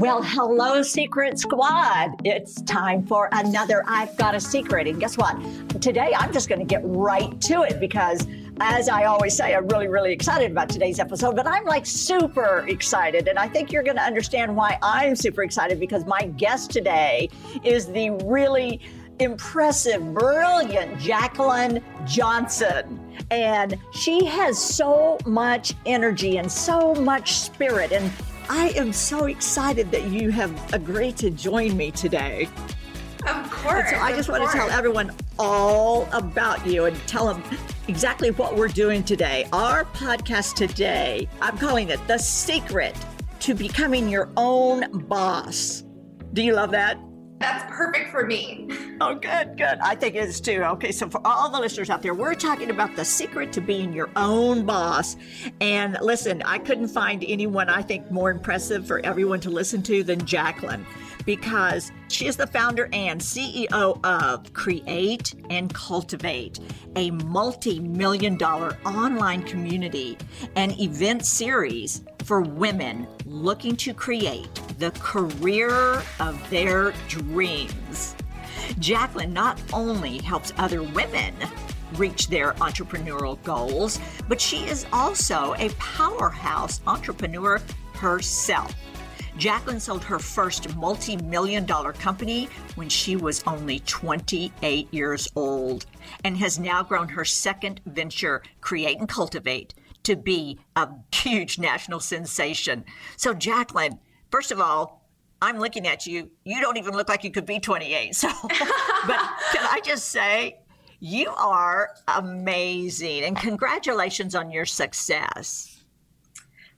Well, hello, Secret Squad. It's time for another I've Got a Secret. And guess what? Today, I'm just going to get right to it because, as I always say, I'm really, really excited about today's episode, but I'm like super excited. And I think you're going to understand why I'm super excited because my guest today is the really impressive, brilliant Jaclyn Johnson. And she has so much energy and so much spirit. And I am so excited that you have agreed to join me today. Of course. And so I just want course. to tell everyone all about you and tell them exactly what we're doing today. Our podcast today, I'm calling it The Secret to Becoming Your Own Boss. Do you love that? That's perfect for me. Oh, good, good. I think it is too. Okay, so for all the listeners out there, we're talking about the secret to being your own boss. And listen, I couldn't find anyone I think more impressive for everyone to listen to than Jaclyn because she is the founder and CEO of Create and Cultivate, a multi million dollar online community and event series for women looking to create the career of their dreams. Jaclyn not only helps other women reach their entrepreneurial goals, but she is also a powerhouse entrepreneur herself. Jaclyn sold her first multi million dollar company when she was only 28 years old and has now grown her second venture, Create and Cultivate, to be a huge national sensation. So, Jaclyn, first of all, I'm looking at you. You don't even look like you could be 28. So, but can I just say, you are amazing and congratulations on your success.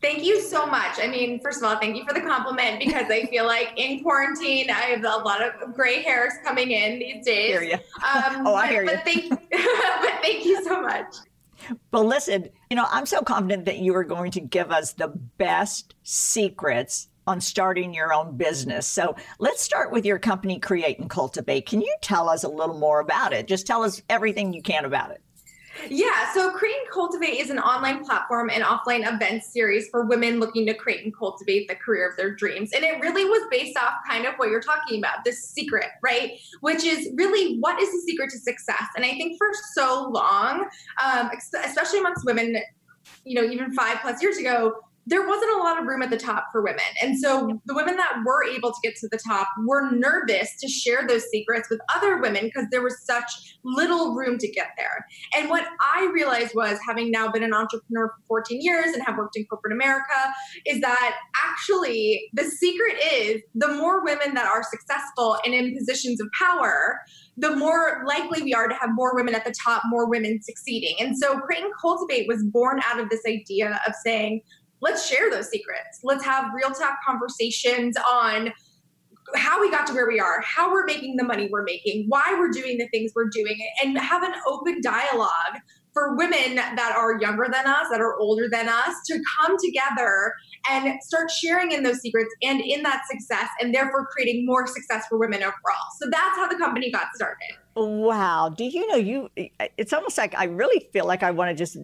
Thank you so much. I mean, first of all, thank you for the compliment because I feel like in quarantine, I have a lot of gray hairs coming in these days. Hear you. Um, oh, I but, hear but you. Thank, but thank you so much. Well, listen, you know, I'm so confident that you are going to give us the best secrets on starting your own business. So let's start with your company, Create and Cultivate. Can you tell us a little more about it? Just tell us everything you can about it. Yeah, so Create and Cultivate is an online platform and offline event series for women looking to create and cultivate the career of their dreams. And it really was based off kind of what you're talking about, this secret, right? Which is really what is the secret to success? And I think for so long, um, especially amongst women, you know, even five plus years ago, there wasn't a lot of room at the top for women. And so the women that were able to get to the top were nervous to share those secrets with other women because there was such little room to get there. And what I realized was having now been an entrepreneur for 14 years and have worked in corporate America is that actually the secret is the more women that are successful and in positions of power, the more likely we are to have more women at the top, more women succeeding. And so Create and Cultivate was born out of this idea of saying, let's share those secrets. Let's have real talk conversations on how we got to where we are, how we're making the money we're making, why we're doing the things we're doing, and have an open dialogue for women that are younger than us, that are older than us, to come together and start sharing in those secrets and in that success, and therefore creating more success for women overall. So that's how the company got started. Wow. Do you know you it's almost like I really feel like I want to just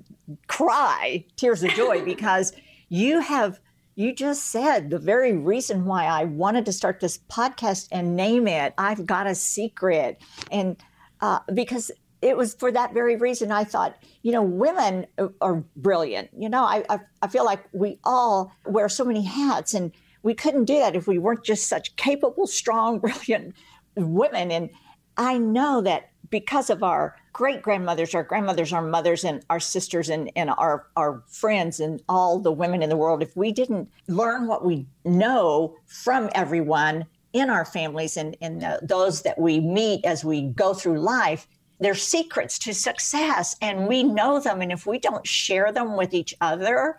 cry tears of joy because you have you just said the very reason why I wanted to start this podcast and name it I've got a secret. And uh, because it was for that very reason I thought you know women are brilliant. You know I, I I feel like we all wear so many hats and we couldn't do that if we weren't just such capable strong brilliant women. And I know that because of our great grandmothers, our grandmothers, our mothers, and our sisters, and, and our, our friends, and all the women in the world, if we didn't learn what we know from everyone in our families and, and the, those that we meet as we go through life, they're secrets to success, and we know them. And if we don't share them with each other,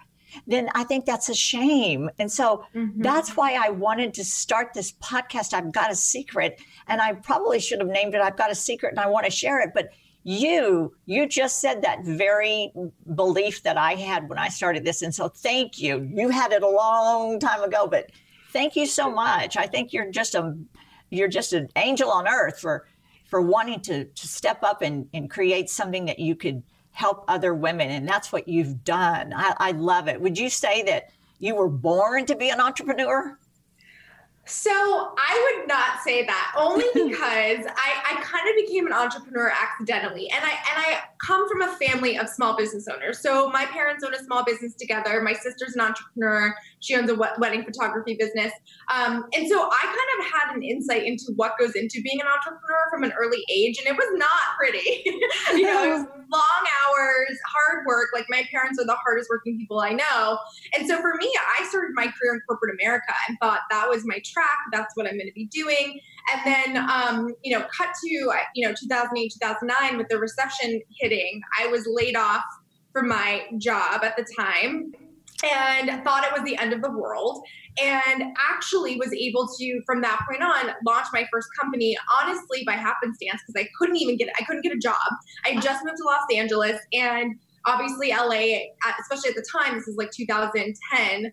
then I think that's a shame. And so mm-hmm. that's why I wanted to start this podcast. I've got a secret, and I probably should have named it I've got a secret and I want to share it. But you, you just said that very belief that I had when I started this. And so thank you. You had it a long time ago, but thank you so much. I think you're just a you're just an angel on earth for for wanting to to step up and, and create something that you could help other women. And that's what you've done. I, I love it. Would you say that you were born to be an entrepreneur? So I would not say that only because I, I kind of became an entrepreneur accidentally. And I and I come from a family of small business owners. So my parents own a small business together. My sister's an entrepreneur. She owns a wedding photography business. Um, and so I kind of had an insight into what goes into being an entrepreneur from an early age. And it was not pretty. you know, it was long hours, hard work. Like my parents are the hardest working people I know. And so for me, I started my career in corporate America and thought that was my track. That's what I'm going to be doing. And then, um, you know, cut to, you know, 2008, 2009 with the recession hitting, I was laid off from my job at the time and thought it was the end of the world and actually was able to from that point on launch my first company honestly by happenstance because i couldn't even get i couldn't get a job i just moved to los angeles and obviously la especially at the time this is like 2010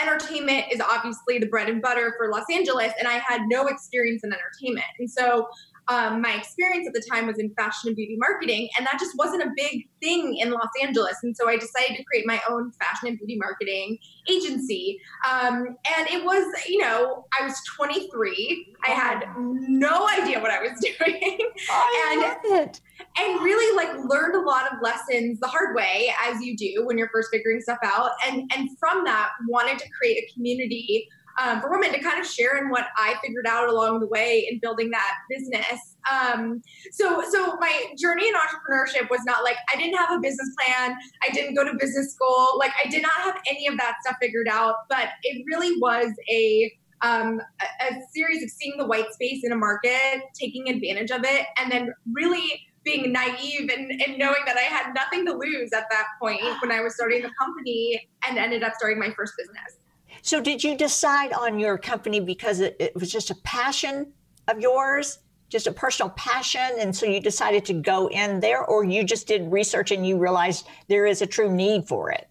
entertainment is obviously the bread and butter for Los Angeles, and I had no experience in entertainment. And so um, my experience at the time was in fashion and beauty marketing, and that just wasn't a big thing in Los Angeles. And so I decided to create my own fashion and beauty marketing agency. Um, and it was, you know, I was 23. I had no idea what I was doing. I and, love it. And really like learned a lot of lessons the hard way, as you do when you're first figuring stuff out. And and from that, wanted to create a community um, for women to kind of share in what I figured out along the way in building that business. Um, so, so my journey in entrepreneurship was not like I didn't have a business plan. I didn't go to business school. Like I did not have any of that stuff figured out. But it really was a um, a, a series of seeing the white space in a market, taking advantage of it, and then really being naive and, and knowing that I had nothing to lose at that point when I was starting the company and ended up starting my first business. So, did you decide on your company because it, it, was just a passion of yours, just a personal passion, and so you decided to go in there, or you just did research and you realized there is a true need for it?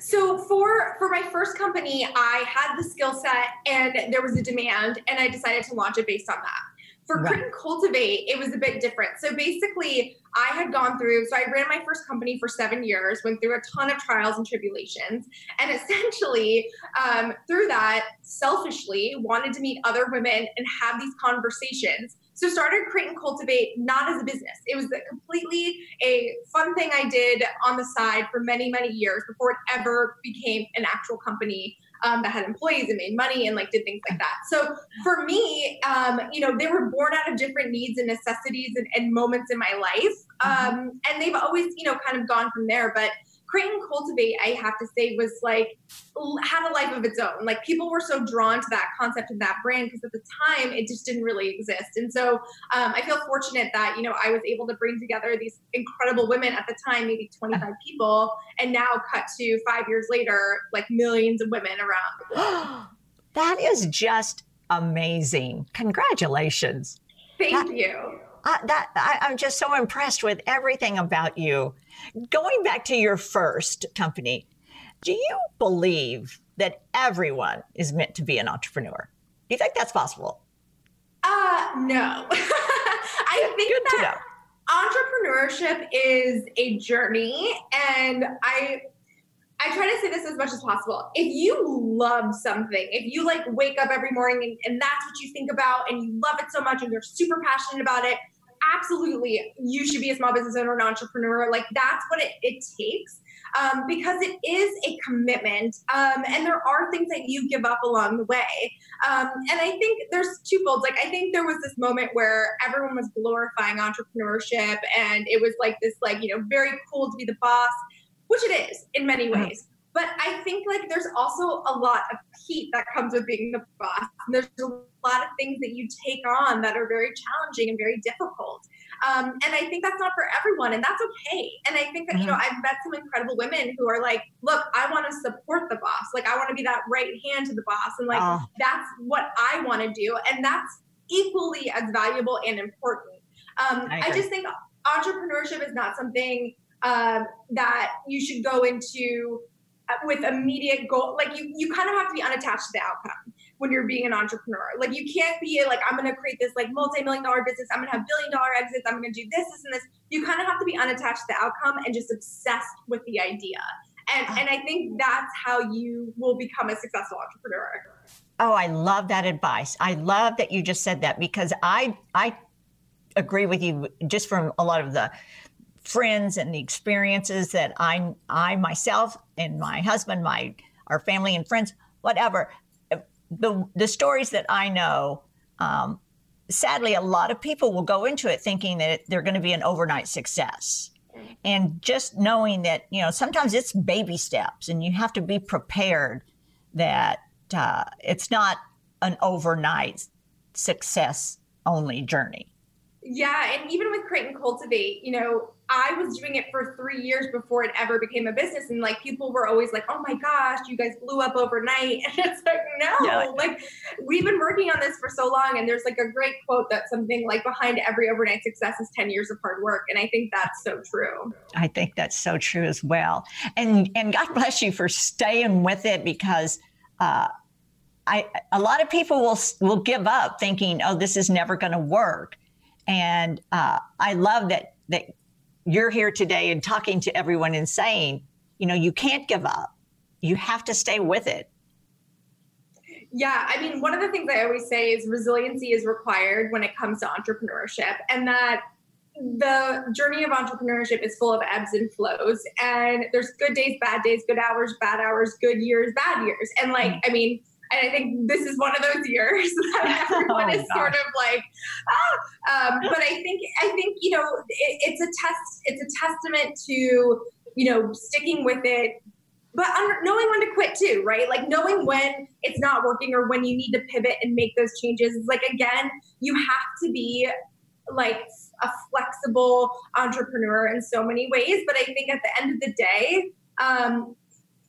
So for for my first company, I had the skill set and there was a demand, and I decided to launch it based on that. For right. and Cultivate, it was a bit different. So basically, I had gone through, so I ran my first company for seven years, went through a ton of trials and tribulations, and essentially, um, through that, selfishly wanted to meet other women and have these conversations. So started Create and Cultivate not as a business. It was a completely a fun thing I did on the side for many, many years before it ever became an actual company um, that had employees and made money and like did things like that. So for me, um, you know, they were born out of different needs and necessities and, and moments in my life. Mm-hmm. Um, and they've always, you know, kind of gone from there. But Create and Cultivate, I have to say, was like had a life of its own. Like people were so drawn to that concept and that brand because at the time it just didn't really exist. And so um, I feel fortunate that you know I was able to bring together these incredible women at the time, maybe 25 people, and now cut to five years later, like millions of women around. that is just amazing! Congratulations. Thank that, you. Uh, that I, I'm just so impressed with everything about you. Going back to your first company, do you believe that everyone is meant to be an entrepreneur? Do you think that's possible? Uh, no. I think Good that entrepreneurship is a journey and I I try to say this as much as possible. If you love something, if you like wake up every morning and, and that's what you think about and you love it so much and you're super passionate about it, absolutely you should be a small business owner, an entrepreneur. Like that's what it, it takes. Um, because it is a commitment um, and there are things that you give up along the way. Um, and I think there's twofold. Like, I think there was this moment where everyone was glorifying entrepreneurship and it was like this, like, you know, very cool to be the boss, which it is in many mm-hmm. ways. But I think like there's also a lot of heat that comes with being the boss. And there's a lot of things that you take on that are very challenging and very difficult. Um, and I think that's not for everyone, and that's okay. And I think that, mm-hmm. you know, mm-hmm. I've met some incredible women who are like, look, I want to support the boss. Like, I want to be that right hand to the boss. And like, oh. that's what I want to do. And that's equally as valuable and important. Um, I, I, just think entrepreneurship is not something um, that you should go into with immediate goal. Like, you, you kind of have to be unattached to the outcome when you're being an entrepreneur. Like you can't be like, I'm gonna create this like multi-million dollar business, I'm gonna have billion dollar exits, I'm gonna do this, this, and this. You kind of have to be unattached to the outcome and just obsessed with the idea. And, and I think that's how you will become a successful entrepreneur. Oh, I love that advice. I love that you just said that because I I agree with you just from a lot of the friends and the experiences that I I myself and my husband, my our family and friends, whatever, the the stories that I know. Um, sadly, a lot of people will go into it thinking that they're going to be an overnight success. And just knowing that, you know, sometimes it's baby steps and you have to be prepared that uh, it's not an overnight success only journey. Yeah, and even with Create and Cultivate, you know, I was doing it for three years before it ever became a business. And like people were always like, oh my gosh, you guys blew up overnight. And it's like, no, yeah. like we've been working on this for so long. And there's like a great quote that something like behind every overnight success is 10 years of hard work. And I think that's so true. I think that's so true as well. And and God bless you for staying with it because uh I, a lot of people will will give up thinking, "Oh, this is never going to work," and uh, I love that that you're here today and talking to everyone and saying, you know, you can't give up. You have to stay with it. Yeah, I mean, one of the things I always say is resiliency is required when it comes to entrepreneurship, and that the journey of entrepreneurship is full of ebbs and flows. And there's good days, bad days, good hours, bad hours, good years, bad years. And like, mm. I mean, and I think this is one of those years that everyone oh, is gosh. sort of like, ah. Um, but I think I think you know it, it's a test. It's a testament to you know sticking with it, but under, knowing when to quit too, right? Like knowing when it's not working or when you need to pivot and make those changes. It's like again, you have to be like a flexible entrepreneur in so many ways. But I think at the end of the day, um,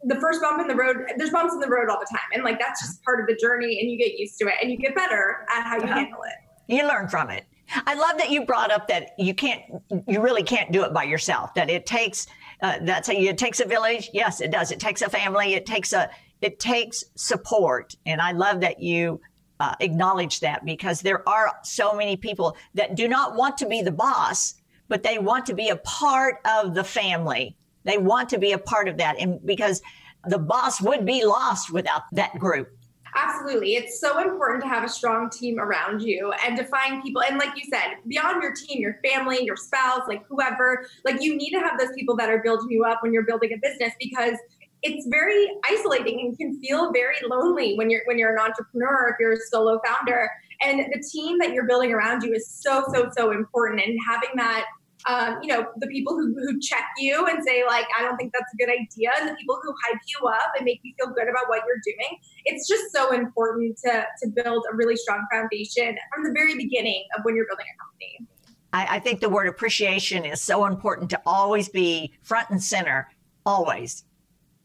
the first bump in the road there's bumps in the road all the time. And like that's just part of the journey and you get used to it and you get better at how you uh-huh. handle it. You learn from it. I love that you brought up that you can't you really can't do it by yourself that it takes uh, that's a, it takes a village. Yes it does. It takes a family. It takes a it takes support. And i love that you uh, acknowledge that because there are so many people that do not want to be the boss but they want to be a part of the family they want to be a part of that. And because the boss would be lost without that group. Absolutely. It's so important to have a strong team around you and to find people. And like you said, beyond your team, your family, your spouse, like whoever, like you need to have those people that are building you up when you're building a business because it's very isolating and can feel very lonely when you're when you're an entrepreneur if you're a solo founder and the team that you're building around you is so so so important and having that um, you know, the people who, who check you and say, like, I don't think that's a good idea, and the people who hype you up and make you feel good about what you're doing. It's just so important to, to build a really strong foundation from the very beginning of when you're building a company. I, I think the word appreciation is so important to always be front and center, always.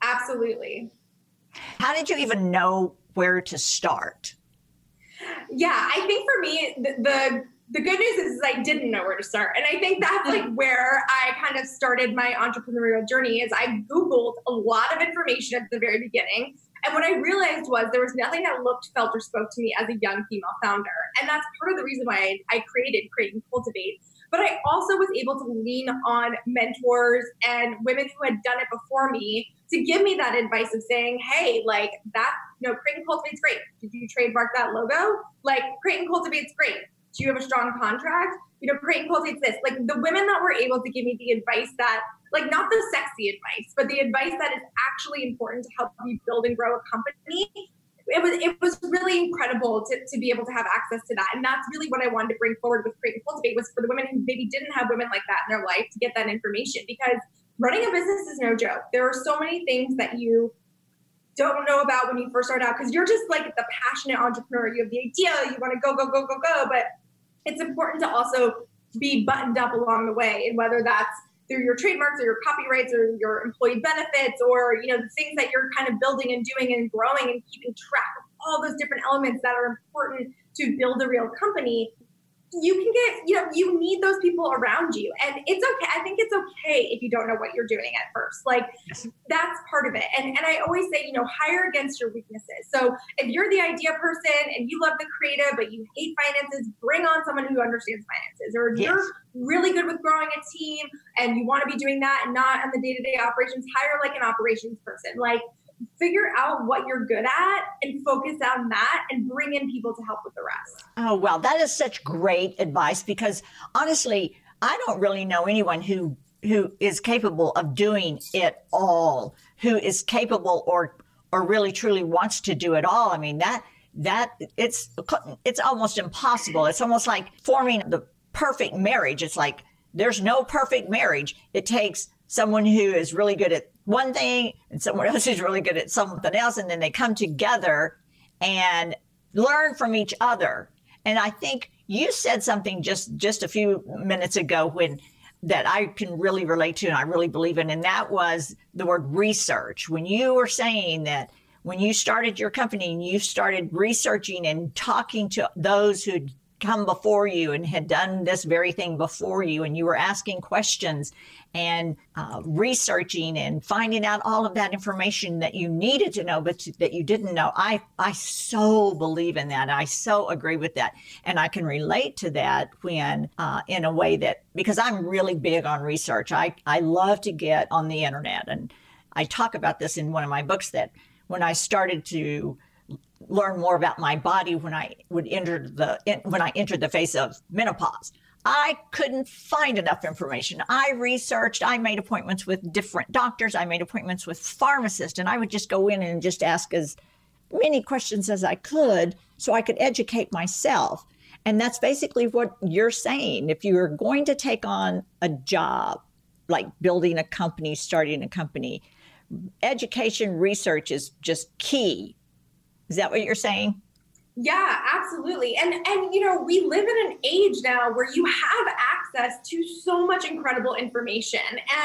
Absolutely. How did you even know where to start? Yeah, I think for me, the, the the good news is, is, I didn't know where to start. And I think that's like where I kind of started my entrepreneurial journey is I Googled a lot of information at the very beginning. And what I realized was there was nothing that looked, felt, or spoke to me as a young female founder. And that's part of the reason why I, I created Create and Cultivate. But I also was able to lean on mentors and women who had done it before me to give me that advice of saying, hey, like that, you know, Create and Cultivate's great. Did you trademark that logo? Like Create and Cultivate's great do you have a strong contract? You know, create and cultivate this. Like the women that were able to give me the advice that, like, not the sexy advice, but the advice that is actually important to help you build and grow a company. It was it was really incredible to, to be able to have access to that. And that's really what I wanted to bring forward with Create Cultivate was for the women who maybe didn't have women like that in their life to get that information because running a business is no joke. There are so many things that you don't know about when you first start out because you're just like the passionate entrepreneur. You have the idea, you want to go, go, go, go, go, but it's important to also be buttoned up along the way and whether that's through your trademarks or your copyrights or your employee benefits or you know the things that you're kind of building and doing and growing and keeping track of all those different elements that are important to build a real company you can get, you know, you need those people around you. And it's okay. I think it's okay if you don't know what you're doing at first. Like that's part of it. And and I always say, you know, hire against your weaknesses. So if you're the idea person and you love the creative, but you hate finances, bring on someone who understands finances. Or if yes. you're really good with growing a team and you want to be doing that and not on the day-to-day operations, hire like an operations person. Like figure out what you're good at and focus on that and bring in people to help with the rest. Oh, well, that is such great advice because honestly, I don't really know anyone who who is capable of doing it all, who is capable or or really truly wants to do it all. I mean, that that it's it's almost impossible. It's almost like forming the perfect marriage. It's like there's no perfect marriage. It takes someone who is really good at one thing and someone else who's really good at something else and then they come together and learn from each other. And I think you said something just just a few minutes ago when that I can really relate to and I really believe in and that was the word research. When you were saying that when you started your company and you started researching and talking to those who'd come before you and had done this very thing before you, and you were asking questions and uh, researching and finding out all of that information that you needed to know, but that you didn't know. I, I so believe in that. I so agree with that. And I can relate to that when, uh, in a way that, because I'm really big on research, I, I love to get on the internet. And I talk about this in one of my books that when I started to learn more about my body when I would enter the when I entered the phase of menopause. I couldn't find enough information. I researched, I made appointments with different doctors, I made appointments with pharmacists, and I would just go in and just ask as many questions as I could so I could educate myself. And that's basically what you're saying. If you're going to take on a job, like building a company, starting a company, education research is just key. Is that what you're saying? Yeah, absolutely. And and you know, we live in an age now where you have access to so much incredible information.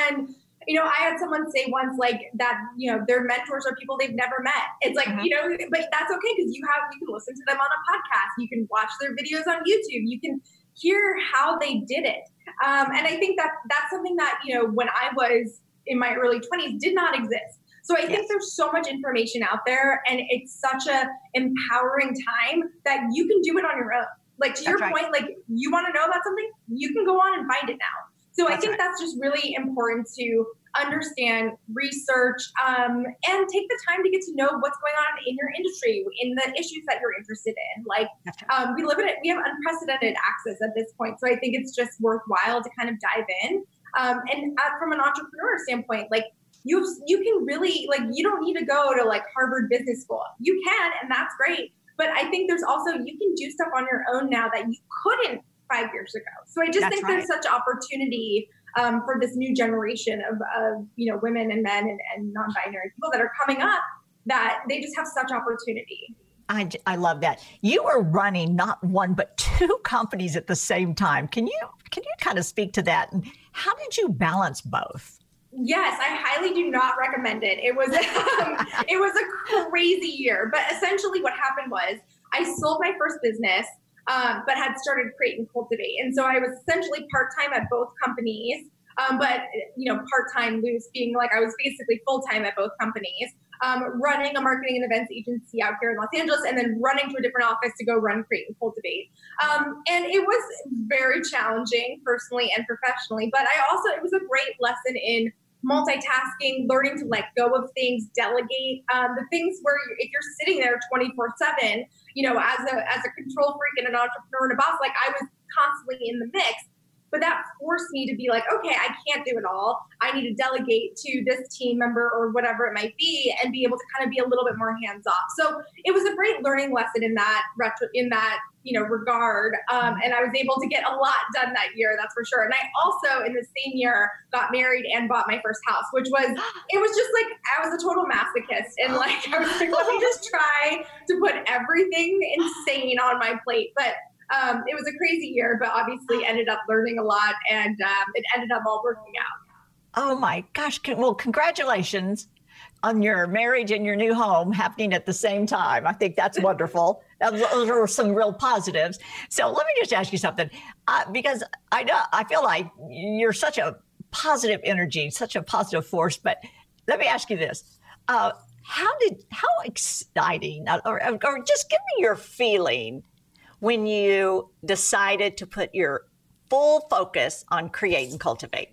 And you know, I had someone say once like that, you know, their mentors are people they've never met. It's like, mm-hmm. you know, but that's okay because you have you can listen to them on a podcast, you can watch their videos on YouTube, you can hear how they did it. Um, and I think that that's something that, you know, when I was in my early 20s did not exist. So I yes. think there's so much information out there and it's such a empowering time that you can do it on your own. Like to that's your right. point, like you want to know about something, you can go on and find it now. So that's I think right. that's just really important to understand, research, um, and take the time to get to know what's going on in your industry, in the issues that you're interested in. Like um, we live in it, we have unprecedented access at this point, so I think it's just worthwhile to kind of dive in. Um, and uh, from an entrepreneur standpoint, like you you can really like you don't need to go to like Harvard Business School. You can, and that's great. But I think there's also you can do stuff on your own now that you couldn't five years ago. So I just that's think right. there's such opportunity um, for this new generation of, of you know women and men and, and non-binary people that are coming up that they just have such opportunity. I, I love that. You were running not one but two companies at the same time. Can you can you kind of speak to that? And how did you balance both? Yes, I highly do not recommend it. It was um, it was a crazy year, but essentially what happened was I sold my first business, um, but had started Create and Cultivate, and so I was essentially part time at both companies. Um, but you know, part time loose being like I was basically full time at both companies, um, running a marketing and events agency out here in Los Angeles, and then running to a different office to go run Create and Cultivate. Um, and it was very challenging personally and professionally, but I also it was a great lesson in multitasking, learning to let go of things, delegate um, the things where if you're sitting there 24 seven, you know, as a, as a control freak and an entrepreneur and a boss, like I was constantly in the mix. But that forced me to be like, okay, I can't do it all. I need to delegate to this team member or whatever it might be, and be able to kind of be a little bit more hands off. So it was a great learning lesson in that retro in that you know regard um, and i was able to get a lot done that year that's for sure and i also in the same year got married and bought my first house which was it was just like i was a total masochist and like i was like let me just try to put everything insane on my plate but um, it was a crazy year, but obviously ended up learning a lot and um, it ended up all working out. Oh my gosh. Well, congratulations on your marriage and your new home happening at the same time. I think that's wonderful. Those are some real positives. So let me just ask you something, uh, because I know I feel like you're such a positive energy, such a positive force. But let me ask you this: uh, How did how exciting, or, or just give me your feeling when you decided to put your full focus on create and cultivate?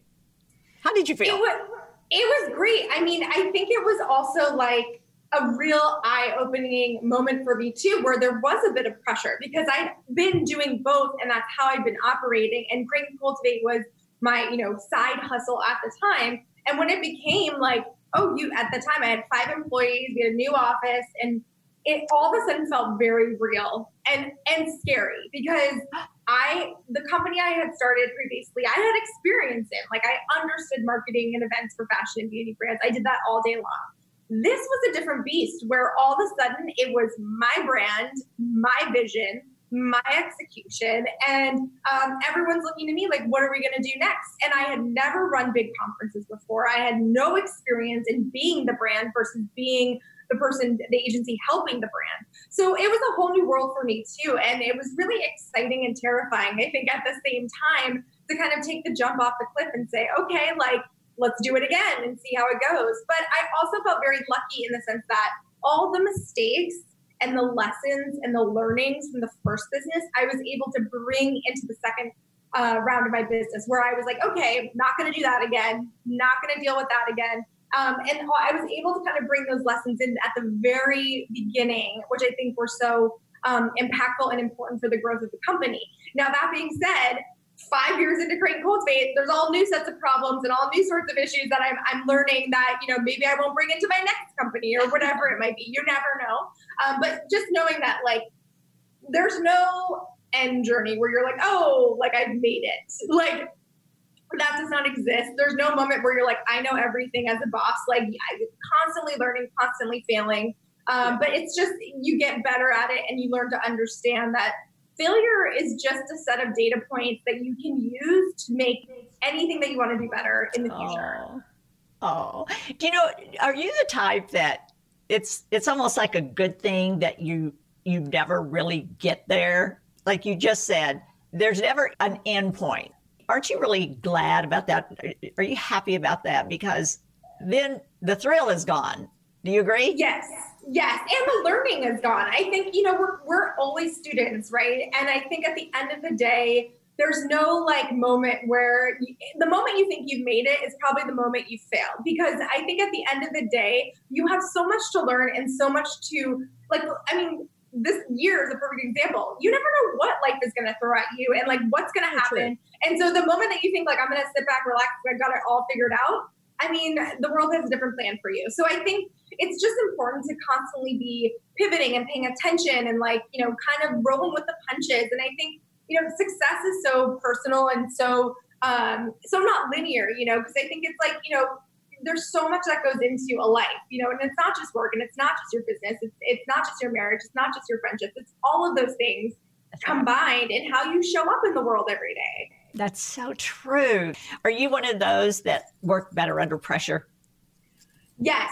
How did you feel? It was, it was great. I mean, I think it was also like a real eye-opening moment for me too, where there was a bit of pressure because I'd been doing both, and that's how I'd been operating. And Create and Cultivate was my, you know, side hustle at the time. And when it became like, oh, you at the time I had five employees, we had a new office, and it all of a sudden felt very real and and scary because I the company I had started previously, I had experience in. Like I understood marketing and events for fashion and beauty brands. I did that all day long. This was a different beast where all of a sudden it was my brand, my vision, my execution, and um, everyone's looking to me like, what are we going to do next? And I had never run big conferences before. I had no experience in being the brand versus being the person, the agency helping the brand. So it was a whole new world for me too. And it was really exciting and terrifying, I think, at the same time to kind of take the jump off the cliff and say, okay, like, let's do it again and see how it goes. But I also felt very lucky in the sense that all the mistakes and the lessons and the learnings from the first business, I was able to bring into the second uh, round of my business where I was like, okay, not going to do that again, not going to deal with that again. Um, and I was able to kind of bring those lessons in at the very beginning, which I think were so um, impactful and important for the growth of the company. Now, that being said, five years into Create and Cultivate, there's all new sets of problems and all new sorts of issues that I'm, I'm learning that, you know, maybe I won't bring into my next company or whatever it might be. You never know. Um, but just knowing that, like, there's no end journey where you're like, oh, like I've made it. Like, that does not exist. There's no moment where you're like, I know everything as a boss. Like, I'm constantly learning, constantly failing. Um, but it's just you get better at it and you learn to understand that failure is just a set of data points that you can use to make anything that you want to do better in the future. Oh. oh. Do you know, are you the type that it's it's almost like a good thing that you you never really get there? Like you just said, there's never an end point aren't you really glad about that? Are you happy about that? Because then the thrill is gone. Do you agree? Yes. Yes, and the learning is gone. I think you know we're we're always students, right? And I think at the end of the day, there's no like moment where you, the moment you think you've made it is probably the moment you failed because I think at the end of the day, you have so much to learn and so much to like. I mean, this year is a perfect example. You never know what life is going to throw at you and like what's going to happen. And so the moment that you think like I'm going to sit back, relax, I've got it all figured out. I mean, the world has a different plan for you. So I think it's just important to constantly be pivoting and paying attention and like, you know, kind of rolling with the punches. And I think, you know, success is so personal and so um so not linear, you know, because I think it's like, you know, there's so much that goes into a life, you know, and it's not just work and it's not just your business, it's, it's not just your marriage, it's not just your friendships, it's all of those things combined in how you show up in the world every day. That's so true. Are you one of those that work better under pressure? Yes,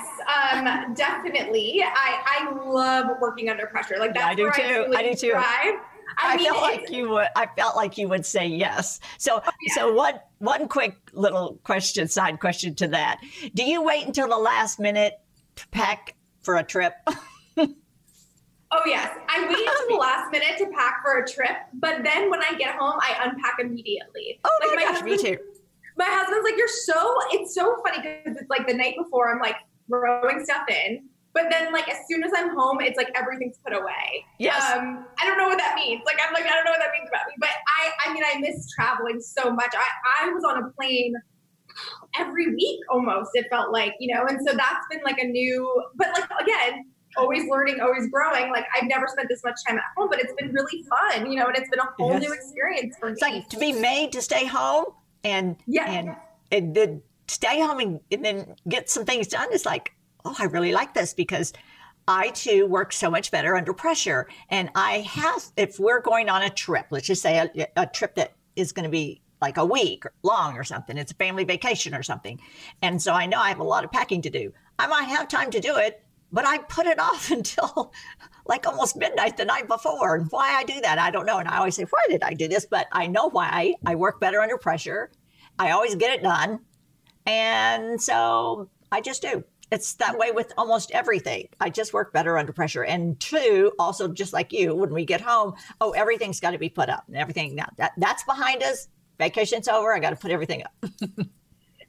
um, definitely. I, I love working under pressure. Like that's yeah, I do too. I, I do too. I, I mean, felt like you would. I felt like you would say yes. So, oh, yeah. so one one quick little question, side question to that: Do you wait until the last minute to pack for a trip? Oh yes, I wait until the last minute to pack for a trip, but then when I get home, I unpack immediately. Oh like my, my gosh, husband, me too. My husband's like, "You're so." It's so funny because it's like the night before. I'm like throwing stuff in, but then, like, as soon as I'm home, it's like everything's put away. Yes. Um, I don't know what that means. Like, I'm like, I don't know what that means about me. But I, I mean, I miss traveling so much. I, I was on a plane every week almost. It felt like, you know, and so that's been like a new. But like again, always learning, always growing. Like I've never spent this much time at home, but it's been really fun, you know, and it's been a whole yes. new experience for me. It's like to be made to stay home and yeah. and, and then stay home and, and then get some things done is like oh, I really like this because I too work so much better under pressure. And I have, if we're going on a trip, let's just say a, a trip that is going to be like a week long or something, it's a family vacation or something. And so I know I have a lot of packing to do. I might have time to do it, but I put it off until like almost midnight the night before. And why I do that, I don't know. And I always say, why did I do this? But I know why. I work better under pressure. I always get it done. And so I just do it's that way with almost everything. I just work better under pressure. And two, also just like you, when we get home, oh, everything's got to be put up and everything. Now that that's behind us. Vacation's over. I got to put everything up.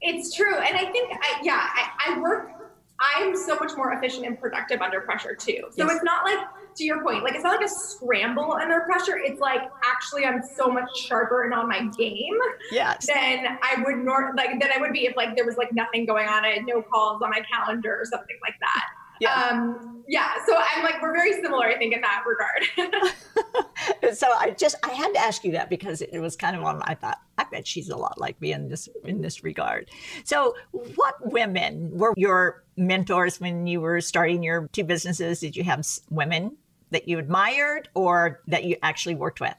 it's true, and I think, I, yeah, I, I work I'm so much more efficient and productive under pressure too. So yes. it's not like to your point, like it's not like a scramble under pressure. It's like actually I'm so much sharper and on my game yes. than I would nor like than I would be if like there was like nothing going on. I had no calls on my calendar or something like that. Yeah. Um, yeah. So I'm like, we're very similar, I think, in that regard. so I just, I had to ask you that because it was kind of on, I thought, I bet she's a lot like me in this, in this regard. So what women were your mentors when you were starting your two businesses? Did you have women that you admired or that you actually worked with?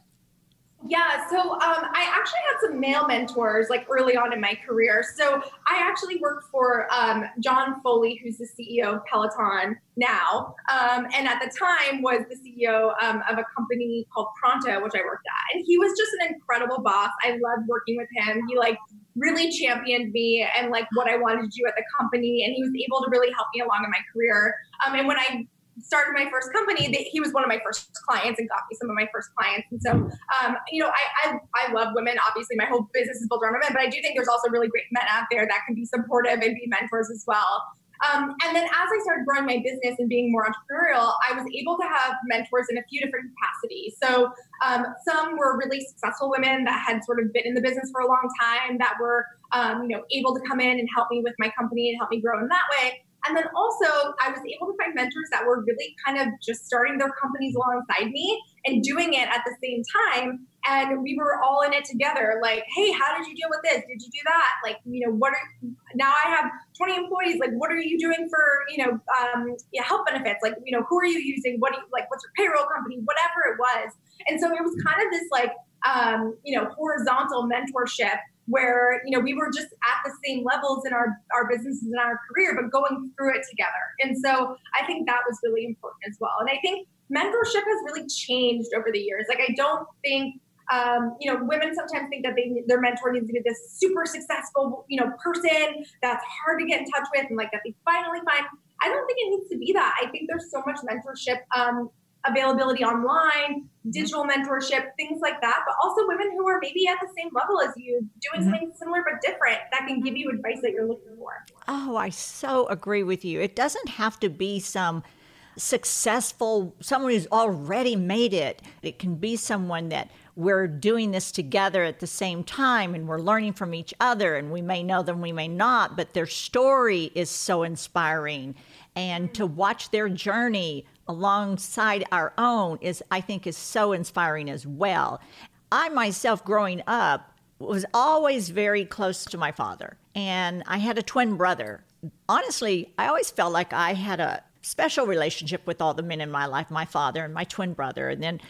Yeah, so um, I actually had some male mentors like early on in my career. So I actually worked for um, John Foley, who's the CEO of Peloton now, um, and at the time was the CEO um, of a company called Pronto, which I worked at. And he was just an incredible boss. I loved working with him. He like really championed me and like what I wanted to do at the company, and he was able to really help me along in my career. Um, and when I started my first company, he was one of my first clients and got me some of my first clients. And so, um, you know, I, I, I love women. Obviously, my whole business is built around women, but I do think there's also really great men out there that can be supportive and be mentors as well. Um, and then as I started growing my business and being more entrepreneurial, I was able to have mentors in a few different capacities. So um, some were really successful women that had sort of been in the business for a long time that were, um, you know, able to come in and help me with my company and help me grow in that way. And then also, I was able to find mentors that were really kind of just starting their companies alongside me and doing it at the same time. And we were all in it together. Like, hey, how did you deal with this? Did you do that? Like, you know, what are now I have 20 employees. Like, what are you doing for, you know, um, yeah, health benefits? Like, you know, who are you using? What do you like? What's your payroll company? Whatever it was. And so it was kind of this like, um, you know, horizontal mentorship where you know we were just at the same levels in our our businesses and our career but going through it together and so i think that was really important as well and i think mentorship has really changed over the years like i don't think um, you know, women sometimes think that they their mentor needs to be this super successful, you know, person that's hard to get in touch with, and like that they finally find. I don't think it needs to be that. I think there's so much mentorship um, availability online, mm-hmm. digital mentorship, things like that, but also women who are maybe at the same level as you, doing mm-hmm. something similar but different that can give you advice that you're looking for. Oh, I so agree with you. It doesn't have to be some successful, someone who's already made it. It can be someone that we're doing this together at the same time and we're learning from each other and we may know them, we may not, but their story is so inspiring. And to watch their journey alongside our own is I think is so inspiring as well. I myself growing up was always very close to my father and I had a twin brother. Honestly, I always felt like I had a special relationship with all the men in my life, my father and my twin brother. And then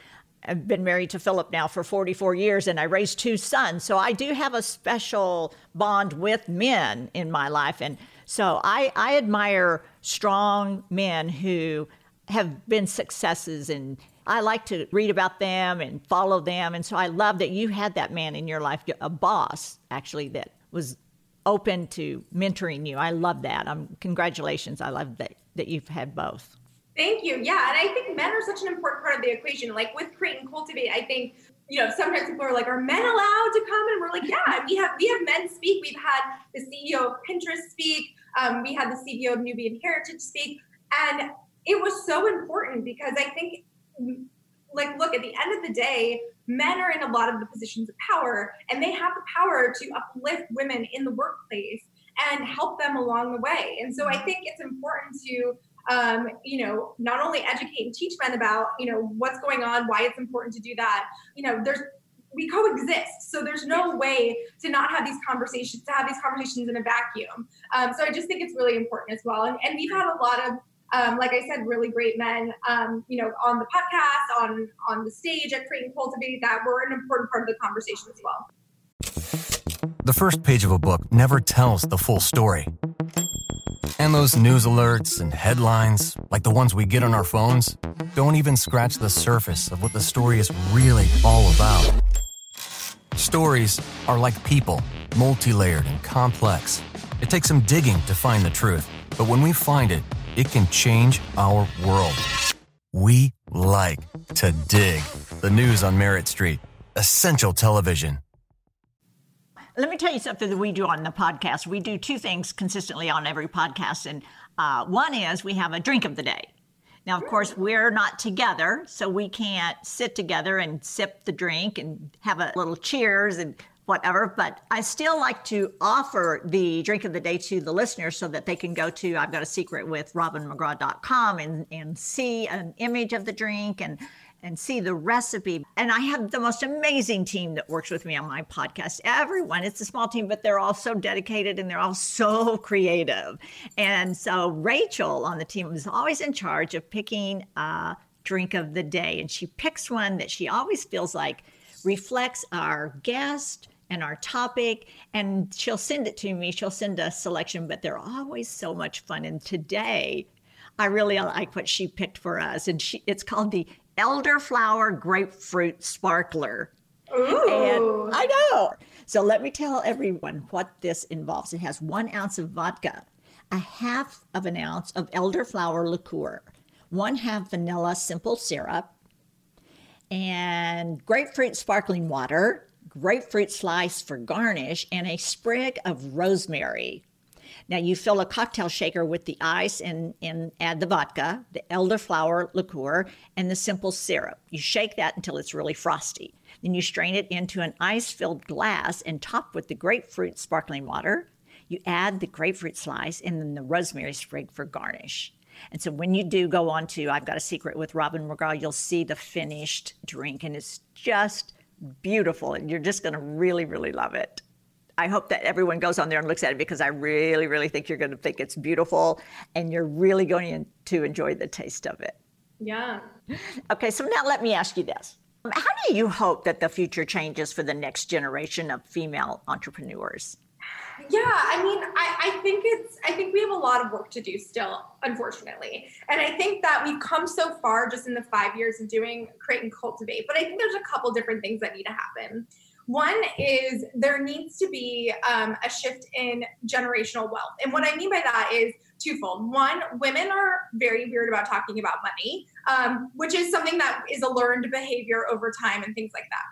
I've been married to Philip now for 44 years and I raised two sons. So I do have a special bond with men in my life. And so I, I admire strong men who have been successes and I like to read about them and follow them. And so I love that you had that man in your life, a boss actually, that was open to mentoring you. I love that. Um, congratulations. I love that, that you've had both. Thank you. Yeah. And I think men are such an important part of the equation. Like with Create and Cultivate, I think, you know, sometimes people are like, are men allowed to come? And we're like, yeah, we have, we have men speak. We've had the CEO of Pinterest speak. Um, we had the CEO of Nubian Heritage speak. And it was so important because I think, like, look, at the end of the day, men are in a lot of the positions of power and they have the power to uplift women in the workplace and help them along the way. And so I think it's important to, um, you know, not only educate and teach men about, you know, what's going on, why it's important to do that. You know, there's we coexist. So there's no way to not have these conversations, to have these conversations in a vacuum. Um, so I just think it's really important as well. And, and we've had a lot of um, like I said, really great men, um, you know, on the podcast, on on the stage at Create and Cultivate that were an important part of the conversation as well. The first page of a book never tells the full story. And those news alerts and headlines, like the ones we get on our phones, don't even scratch the surface of what the story is really all about. Stories are like people, multi layered and complex. It takes some digging to find the truth, but when we find it, it can change our world. We like to dig. The news on Merit Street. Essential television. Let me tell you something that we do on the podcast. We do two things consistently on every podcast. And uh, one is we have a drink of the day. Now, of course, we're not together, so we can't sit together and sip the drink and have a little cheers and whatever. But I still like to offer the drink of the day to the listeners so that they can go to I've Got a Secret with RobinMcGraw.com and, and see an image of the drink and and see the recipe. And I have the most amazing team that works with me on my podcast. Everyone, it's a small team, but they're all so dedicated and they're all so creative. And so Rachel on the team is always in charge of picking a drink of the day. And she picks one that she always feels like reflects our guest and our topic and she'll send it to me she'll send a selection but they're always so much fun and today i really like what she picked for us and she, it's called the elderflower grapefruit sparkler Ooh. and i know so let me tell everyone what this involves it has one ounce of vodka a half of an ounce of elderflower liqueur one half vanilla simple syrup and grapefruit sparkling water grapefruit slice for garnish, and a sprig of rosemary. Now you fill a cocktail shaker with the ice and, and add the vodka, the elderflower liqueur, and the simple syrup. You shake that until it's really frosty. Then you strain it into an ice filled glass and top with the grapefruit sparkling water. You add the grapefruit slice and then the rosemary sprig for garnish. And so when you do go on to I've Got a Secret with Robin McGraw, you'll see the finished drink, and it's just beautiful and you're just going to really, really love it. I hope that everyone goes on there and looks at it because I really, really think you're going to think it's beautiful and you're really going to enjoy the taste of it. Yeah. Okay, so now let me ask you this. Um, how do you hope that the future changes for the next generation of female entrepreneurs? Yeah, I mean, I, I think it's, I think we have a lot of work to do still, unfortunately. And I think that we've come so far just in the five years of doing Create and Cultivate, but I think there's a couple different things that need to happen. One is there needs to be um, a shift in generational wealth. And what I mean by that is twofold. One, women are very weird about talking about money, um, which is something that is a learned behavior over time and things like that.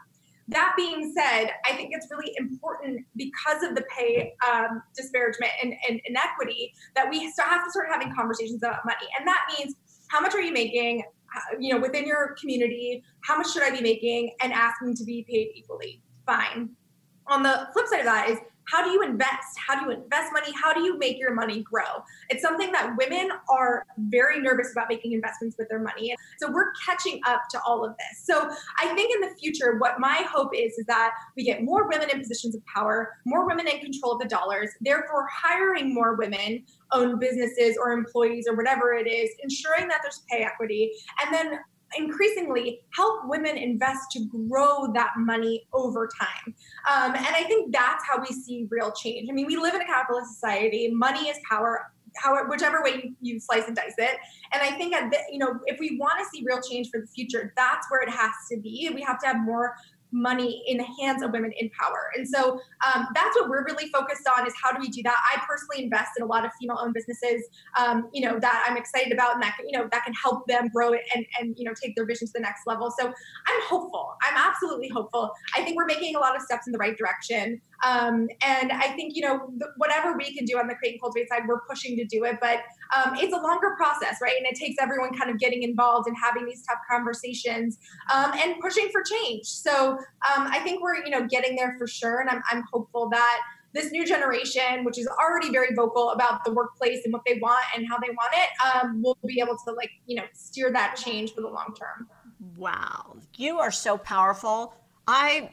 That being said, I think it's really important because of the pay um, disparagement and, and inequity that we have to start having conversations about money. And that means how much are you making? You know, within your community, how much should I be making? And asking to be paid equally. Fine. On the flip side of that is how do you invest? How do you invest money? How do you make your money grow? It's something that women are very nervous about making investments with their money. So we're catching up to all of this. So I think in the future, what my hope is, is that we get more women in positions of power, more women in control of the dollars, therefore hiring more women owned businesses or employees or whatever it is, ensuring that there's pay equity, and then increasingly help women invest to grow that money over time. Um, and I think that's how we see real change. I mean, we live in a capitalist society, money is power. However, whichever way you, slice and dice it, and I think at the, you know if we want to see real change for the future, that's where it has to be. We have to have more money in the hands of women in power. And so um, that's what we're really focused on is how do we do that? I personally invest in a lot of female owned businesses, um, you know, that I'm excited about and that, you know, that can help them grow it and, and, you know, take their vision to the next level. So I'm hopeful. I'm absolutely hopeful. I think we're making a lot of steps in the right direction. Um, and I think, you know, whatever we can do on the create and cultivate side, we're pushing to do it. But um, it's a longer process, right? And it takes everyone kind of getting involved and having these tough conversations um, and pushing for change. So um, I think we're, you know, getting there for sure. And I'm, I'm hopeful that this new generation, which is already very vocal about the workplace and what they want and how they want it, um, will be able to like, you know, steer that change for the long term. Wow. You are so powerful. I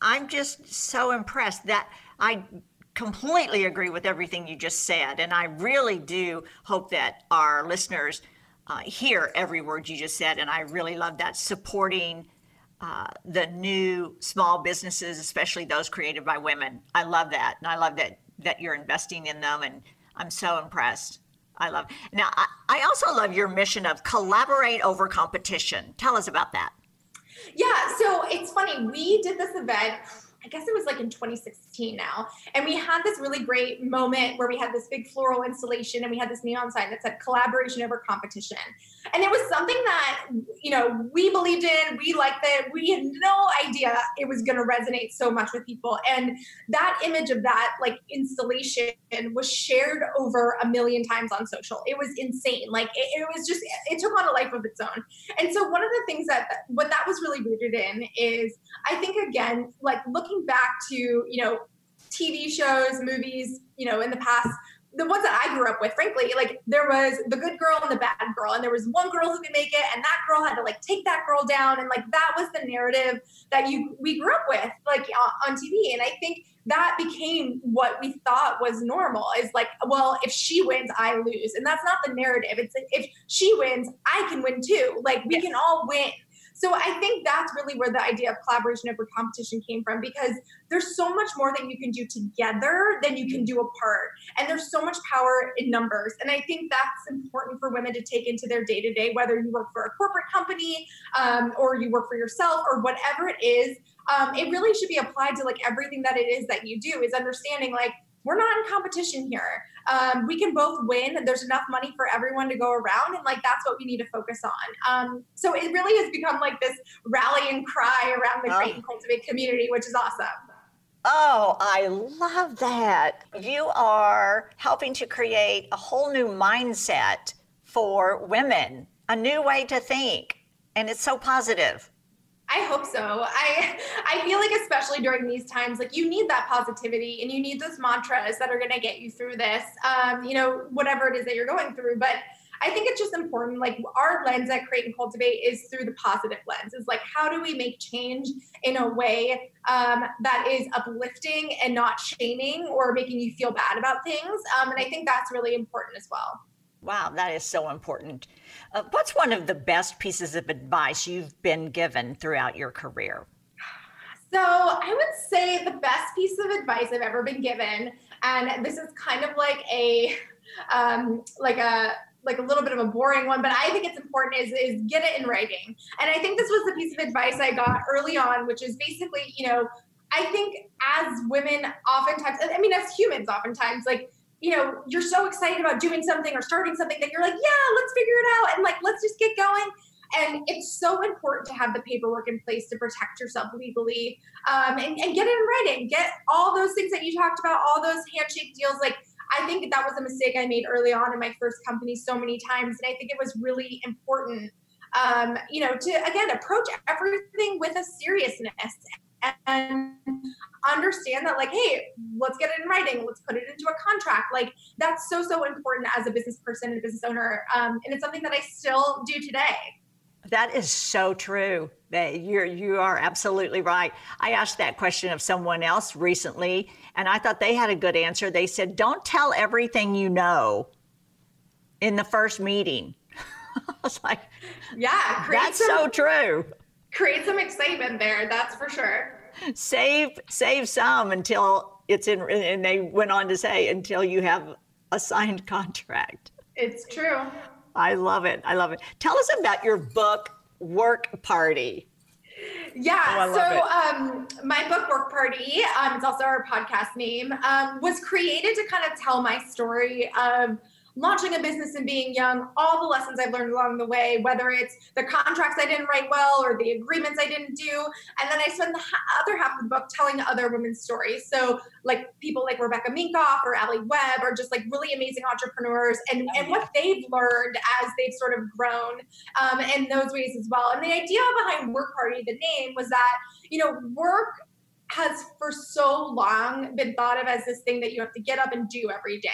I'm just so impressed that I completely agree with everything you just said. And I really do hope that our listeners uh, hear every word you just said. And I really love that supporting uh, the new small businesses, especially those created by women. I love that. And I love that, that you're investing in them. And I'm so impressed. I love. Now, I, I also love your mission of collaborate over competition. Tell us about that. Yeah, so it's funny. We did this event I guess it was like in 2016 now. And we had this really great moment where we had this big floral installation and we had this neon sign that said collaboration over competition. And it was something that, you know, we believed in, we liked it. We had no idea it was going to resonate so much with people. And that image of that like installation was shared over a million times on social. It was insane. Like it, it was just, it took on a life of its own. And so one of the things that, what that was really rooted in is, I think, again, like looking back to, you know, TV shows, movies, you know, in the past, the ones that I grew up with, frankly, like there was the good girl and the bad girl, and there was one girl who could make it, and that girl had to like take that girl down, and like that was the narrative that you we grew up with, like on TV. And I think that became what we thought was normal is like, well, if she wins, I lose, and that's not the narrative. It's like if she wins, I can win too. Like we yes. can all win. So I think that's really where the idea of collaboration over competition came from because there's so much more that you can do together than you can do apart. And there's so much power in numbers. And I think that's important for women to take into their day to day, whether you work for a corporate company um, or you work for yourself or whatever it is. Um, it really should be applied to like everything that it is that you do is understanding like we're not in competition here. Um, we can both win. There's enough money for everyone to go around, and like that's what we need to focus on. Um, so it really has become like this rallying cry around the oh. Create and Cultivate community, which is awesome. Oh, I love that. You are helping to create a whole new mindset for women, a new way to think, and it's so positive. I hope so. I I feel like especially during these times, like you need that positivity and you need those mantras that are going to get you through this. Um, you know, whatever it is that you're going through. But I think it's just important. Like our lens at Create and Cultivate is through the positive lens. Is like how do we make change in a way um, that is uplifting and not shaming or making you feel bad about things. Um, and I think that's really important as well. Wow, that is so important. Uh, what's one of the best pieces of advice you've been given throughout your career? So, I would say the best piece of advice I've ever been given, and this is kind of like a, um, like a, like a little bit of a boring one, but I think it's important is is get it in writing. And I think this was the piece of advice I got early on, which is basically, you know, I think as women, oftentimes, I mean, as humans, oftentimes, like you know, you're so excited about doing something or starting something that you're like, yeah, let's figure it out and like, let's just get going. And it's so important to have the paperwork in place to protect yourself legally um, and, and get it in writing. Get all those things that you talked about, all those handshake deals. Like, I think that was a mistake I made early on in my first company so many times. And I think it was really important, um, you know, to again approach everything with a seriousness and understand that like hey let's get it in writing. Let's put it into a contract. Like that's so so important as a business person and a business owner. Um, and it's something that i still do today. That is so true that you're you are absolutely right. I asked that question of someone else recently and i thought they had a good answer. They said don't tell everything you know in the first meeting. I was like yeah that's some, so true create some excitement there that's for sure. Save save some until it's in and they went on to say until you have a signed contract. It's true. I love it i love it. Tell us about your book work party. Yeah. Oh, so um, my book, Work Party, um, it's also our podcast name, um, was created to kind of tell my story of launching a business and being young, all the lessons I've learned along the way, whether it's the contracts I didn't write well or the agreements I didn't do. And then I spend the other half of the book telling other women's stories. So, like people like Rebecca Minkoff or Alli Webb are just like really amazing entrepreneurs and, and what they've learned as they've sort of grown um, in those ways as well. And the idea behind Work Party, the name, was that, you know, work has for so long been thought of as this thing that you have to get up and do every day.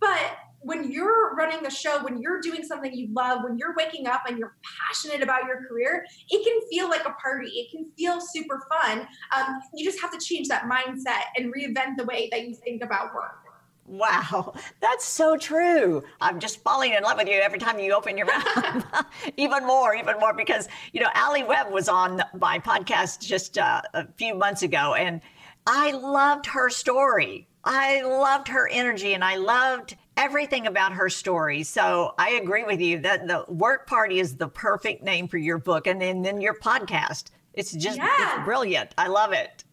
But when you're running the show, when you're doing something you love, when you're waking up and you're passionate about your career, it can feel like a party. It can feel super fun. Um, you just have to change that mindset and reinvent the way that you think about work. Wow, that's so true. I'm just falling in love with you every time you open your mouth. even more, even more, because, you know, Alli Webb was on my podcast just uh, a few months ago, and I loved her story. I loved her energy and I loved everything about her story. So I agree with you that the work party is the perfect name for your book and then, then your podcast. It's just yeah. it's brilliant. I love it.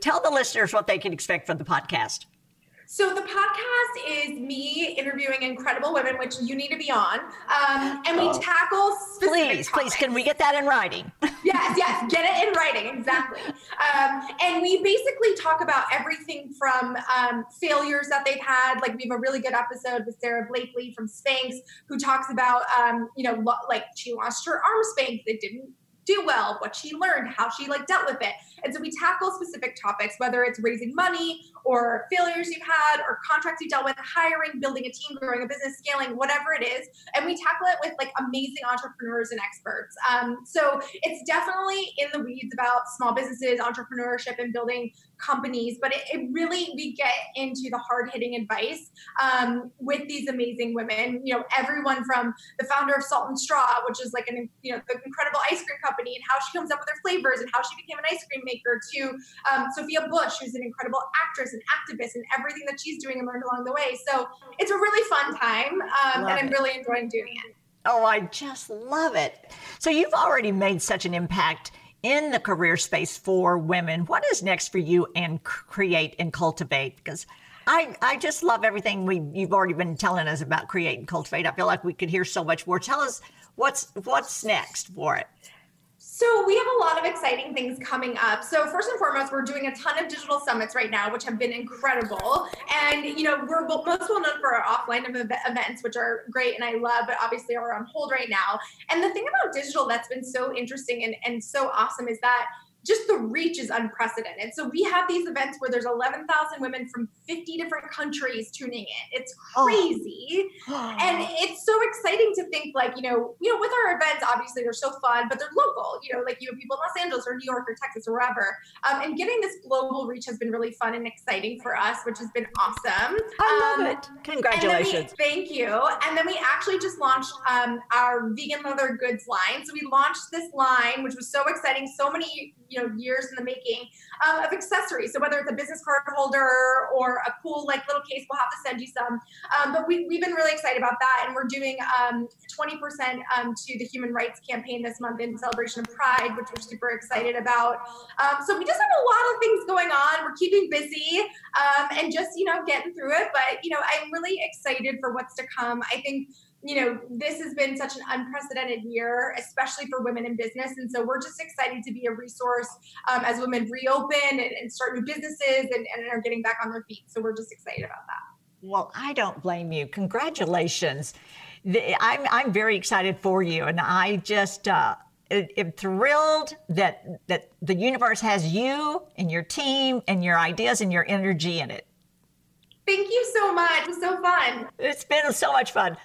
Tell the listeners what they can expect from the podcast. So the podcast is me interviewing incredible women, which you need to be on, um, and we oh. tackle please, topics. please, can we get that in writing? yes, yes, get it in writing exactly. Um, and we basically talk about everything from um, failures that they've had. Like we have a really good episode with Sara Blakely from Spanx, who talks about um, you know like she lost her arm Spanx, it didn't do well, what she learned, how she like dealt with it. And so we tackle specific topics, whether it's raising money or failures you've had or contracts you dealt with, hiring, building a team, growing a business, scaling, whatever it is. And we tackle it with like amazing entrepreneurs and experts. Um, so it's definitely in the weeds about small businesses, entrepreneurship, and building companies, but it, it really, we get into the hard hitting advice um, with these amazing women. You know, everyone from the founder of Salt and Straw, which is like an, you know, the incredible ice cream company and how she comes up with her flavors and how she became an ice cream maker to um, Sophia Bush, who's an incredible actress and activist and everything that she's doing and learned along the way. So it's a really fun time um, and I'm really enjoying doing it. Oh, I just love it. So you've already made such an impact in the career space for women. What is next for you and create and cultivate? Because I, I just love everything we you've already been telling us about create and cultivate. I feel like we could hear so much more. Tell us what's what's next for it. So we have a lot of exciting things coming up. So first and foremost, we're doing a ton of digital summits right now, which have been incredible. And you know, we're most well known for our offline events, which are great and I love, but obviously are on hold right now. And the thing about digital that's been so interesting and, and so awesome is that just the reach is unprecedented. So we have these events where there's 11,000 women from 50 different countries tuning in. It's oh. crazy. Oh. and it's so exciting to think like, you know, you know, with our events, obviously they're so fun, but they're local, you know, like you have people in Los Angeles or New York or Texas or wherever. Um, and getting this global reach has been really fun and exciting for us, which has been awesome. I love um, it. Congratulations. We, thank you. And then we actually just launched um, our vegan leather goods line. So we launched this line, which was so exciting. So many you know years in the making um, of accessories. So whether it's a business card holder or a cool like little case, we'll have to send you some. Um, but we, we've been really excited about that, and we're doing um, 20% um, to the Human Rights Campaign this month in celebration of Pride, which we're super excited about. Um, so we just have a lot of things going on. We're keeping busy um, and just you know getting through it. But you know I'm really excited for what's to come. I think you know, this has been such an unprecedented year, especially for women in business. And so we're just excited to be a resource um, as women reopen and, and, start new businesses and, and are getting back on their feet. So we're just excited about that. Well, I don't blame you. Congratulations. I'm, I'm very excited for you. And I just, uh, am thrilled that that the universe has you and your team and your ideas and your energy in it. Thank you so much. It was so fun. It's been so much fun.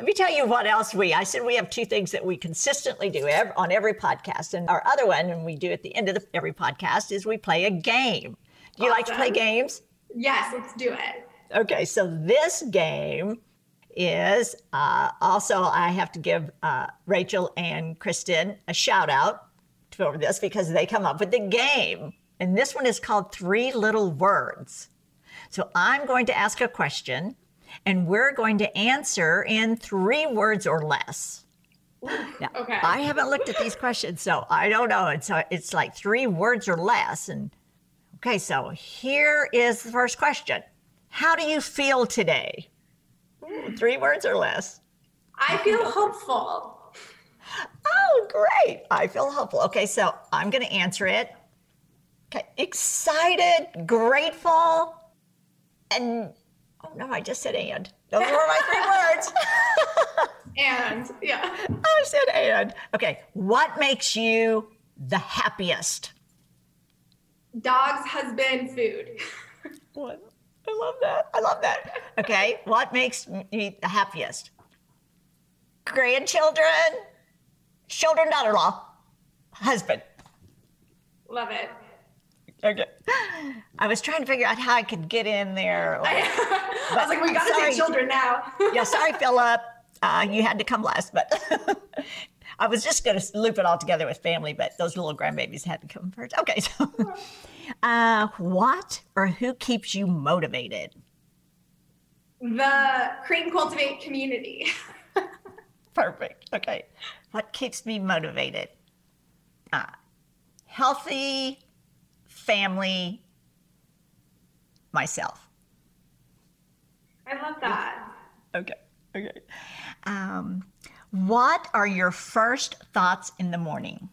Let me tell you what else we, I said we have two things that we consistently do on every podcast. And our other one, and we do at the end of the, every podcast, is we play a game. Do you awesome. like to play games? Yes, let's do it. Okay, so this game is uh, also, I have to give uh, Rachel and Kristen a shout out for this because they come up with the game. And this one is called Three Little Words. So I'm going to ask a question and we're going to answer in three words or less. Now, okay. I haven't looked at these questions, so I don't know. It's uh, it's like three words or less. And okay, so here is the first question: How do you feel today? three words or less. I feel hopeful. Oh, great! I feel hopeful. Okay, so I'm going to answer it. Okay, excited, grateful, and Oh no, I just said and. Those were my three words. and yeah. I said and. Okay. What makes you the happiest? Dogs, husband, food. what? I love that. I love that. Okay. what makes me the happiest? Grandchildren, children, daughter in law, husband. Love it. Okay. I was trying to figure out how I could get in there. I, I was like, we got to take children now. yeah, sorry, Philip. Uh, you had to come last, but I was just going to loop it all together with family, but those little grandbabies had to come first. Okay, so uh, what or who keeps you motivated? The create and cultivate community. Perfect. Okay. What keeps me motivated? Uh, healthy family, myself. I love that. Okay. Okay. Um, what are your first thoughts in the morning?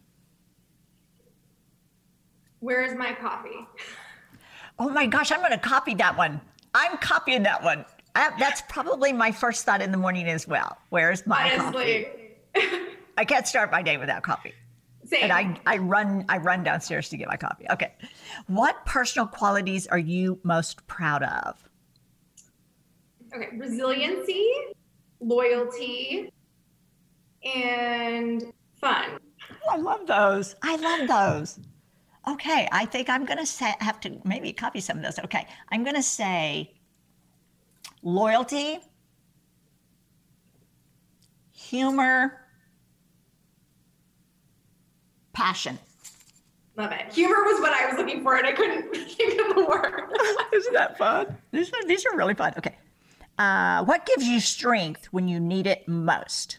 Where is my coffee? Oh my gosh, I'm going to copy that one. I'm copying that one. I, that's probably my first thought in the morning as well. Where's my Honestly. coffee? I can't start my day without coffee. Same. And I, I run I run downstairs to get my coffee. Okay. What personal qualities are you most proud of? okay, resiliency, loyalty, and fun. Oh, I love those. I love those. Okay, I think I'm going to say, have to maybe copy some of those. Okay, I'm going to say loyalty, humor, passion. Love it. Humor was what I was looking for, and I couldn't think of the word. Isn't that fun? These are, these are really fun. Okay. Uh, what gives you strength when you need it most?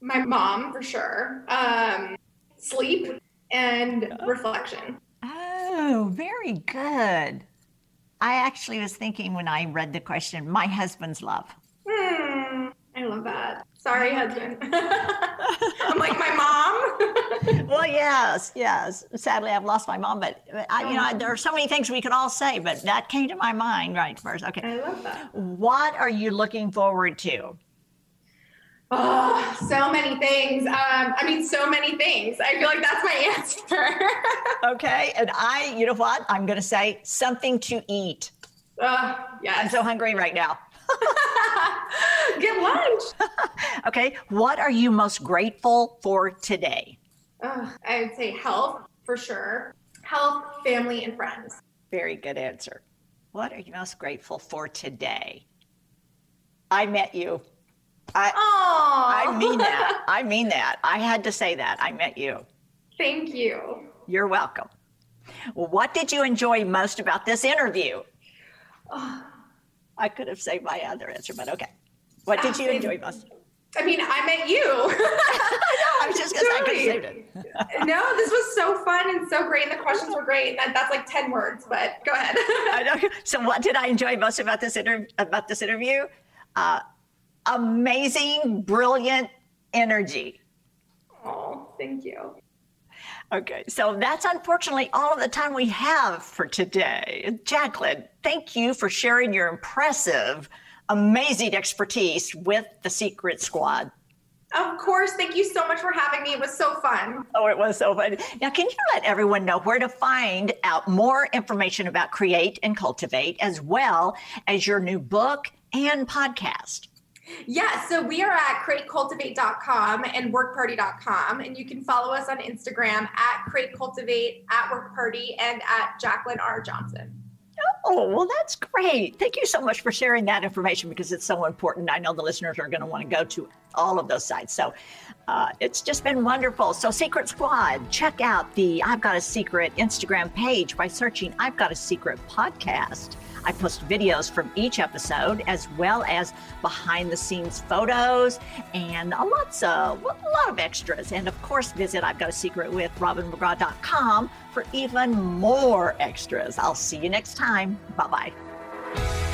my mom, for sure. Um, sleep and reflection. Oh, very good. I actually was thinking when I read the question, my husband's love. Hmm. I love that. Sorry, husband. I'm like my mom. Well, yes, yes. Sadly, I've lost my mom, but I, you know, there are so many things we could all say, but that came to my mind right first. Okay. I love that. What are you looking forward to? Oh, so many things. Um, I mean, so many things. I feel like that's my answer. Okay. And I, you know what? I'm going to say something to eat. uh, I'm so hungry right now. Get lunch. Okay. What are you most grateful for today? Uh, I would say health for sure. Health, family, and friends. Very good answer. What are you most grateful for today? I met you. I, Oh, I mean that. I mean that. I had to say that. I met you. Thank you. You're welcome. What did you enjoy most about this interview? Oh, I could have saved my other answer, but okay. What did you enjoy most? I mean, I met you. I was just going to say I could have saved it. no, this was so fun and so great, and the questions were great. That, that's like ten words, but go ahead. So, what did I enjoy most about this inter- about this interview? Uh, amazing, brilliant energy. oh, thank you. Okay, so that's unfortunately all of the time we have for today. Jaclyn, thank you for sharing your impressive, amazing expertise with the Secret Squad. Of course, thank you so much for having me. It was so fun. Oh, it was so fun. Now, can you let everyone know where to find out more information about Create and Cultivate, as well as your new book and podcast? Yeah, so we are at createcultivate.com and workparty.com. And you can follow us on Instagram at createcultivate, at workparty, and at Jaclyn R. Johnson. Oh, well, that's great. Thank you so much for sharing that information because it's so important. I know the listeners are going to want to go to all of those sites. So uh, it's just been wonderful. So, Secret Squad, check out the I've Got a Secret Instagram page by searching I've Got a Secret podcast. I post videos from each episode as well as behind the scenes photos and a lots of a lot of extras. And of course, visit I've Got a Secret with RobinMcGraw.com for even more extras. I'll see you next time. Bye bye.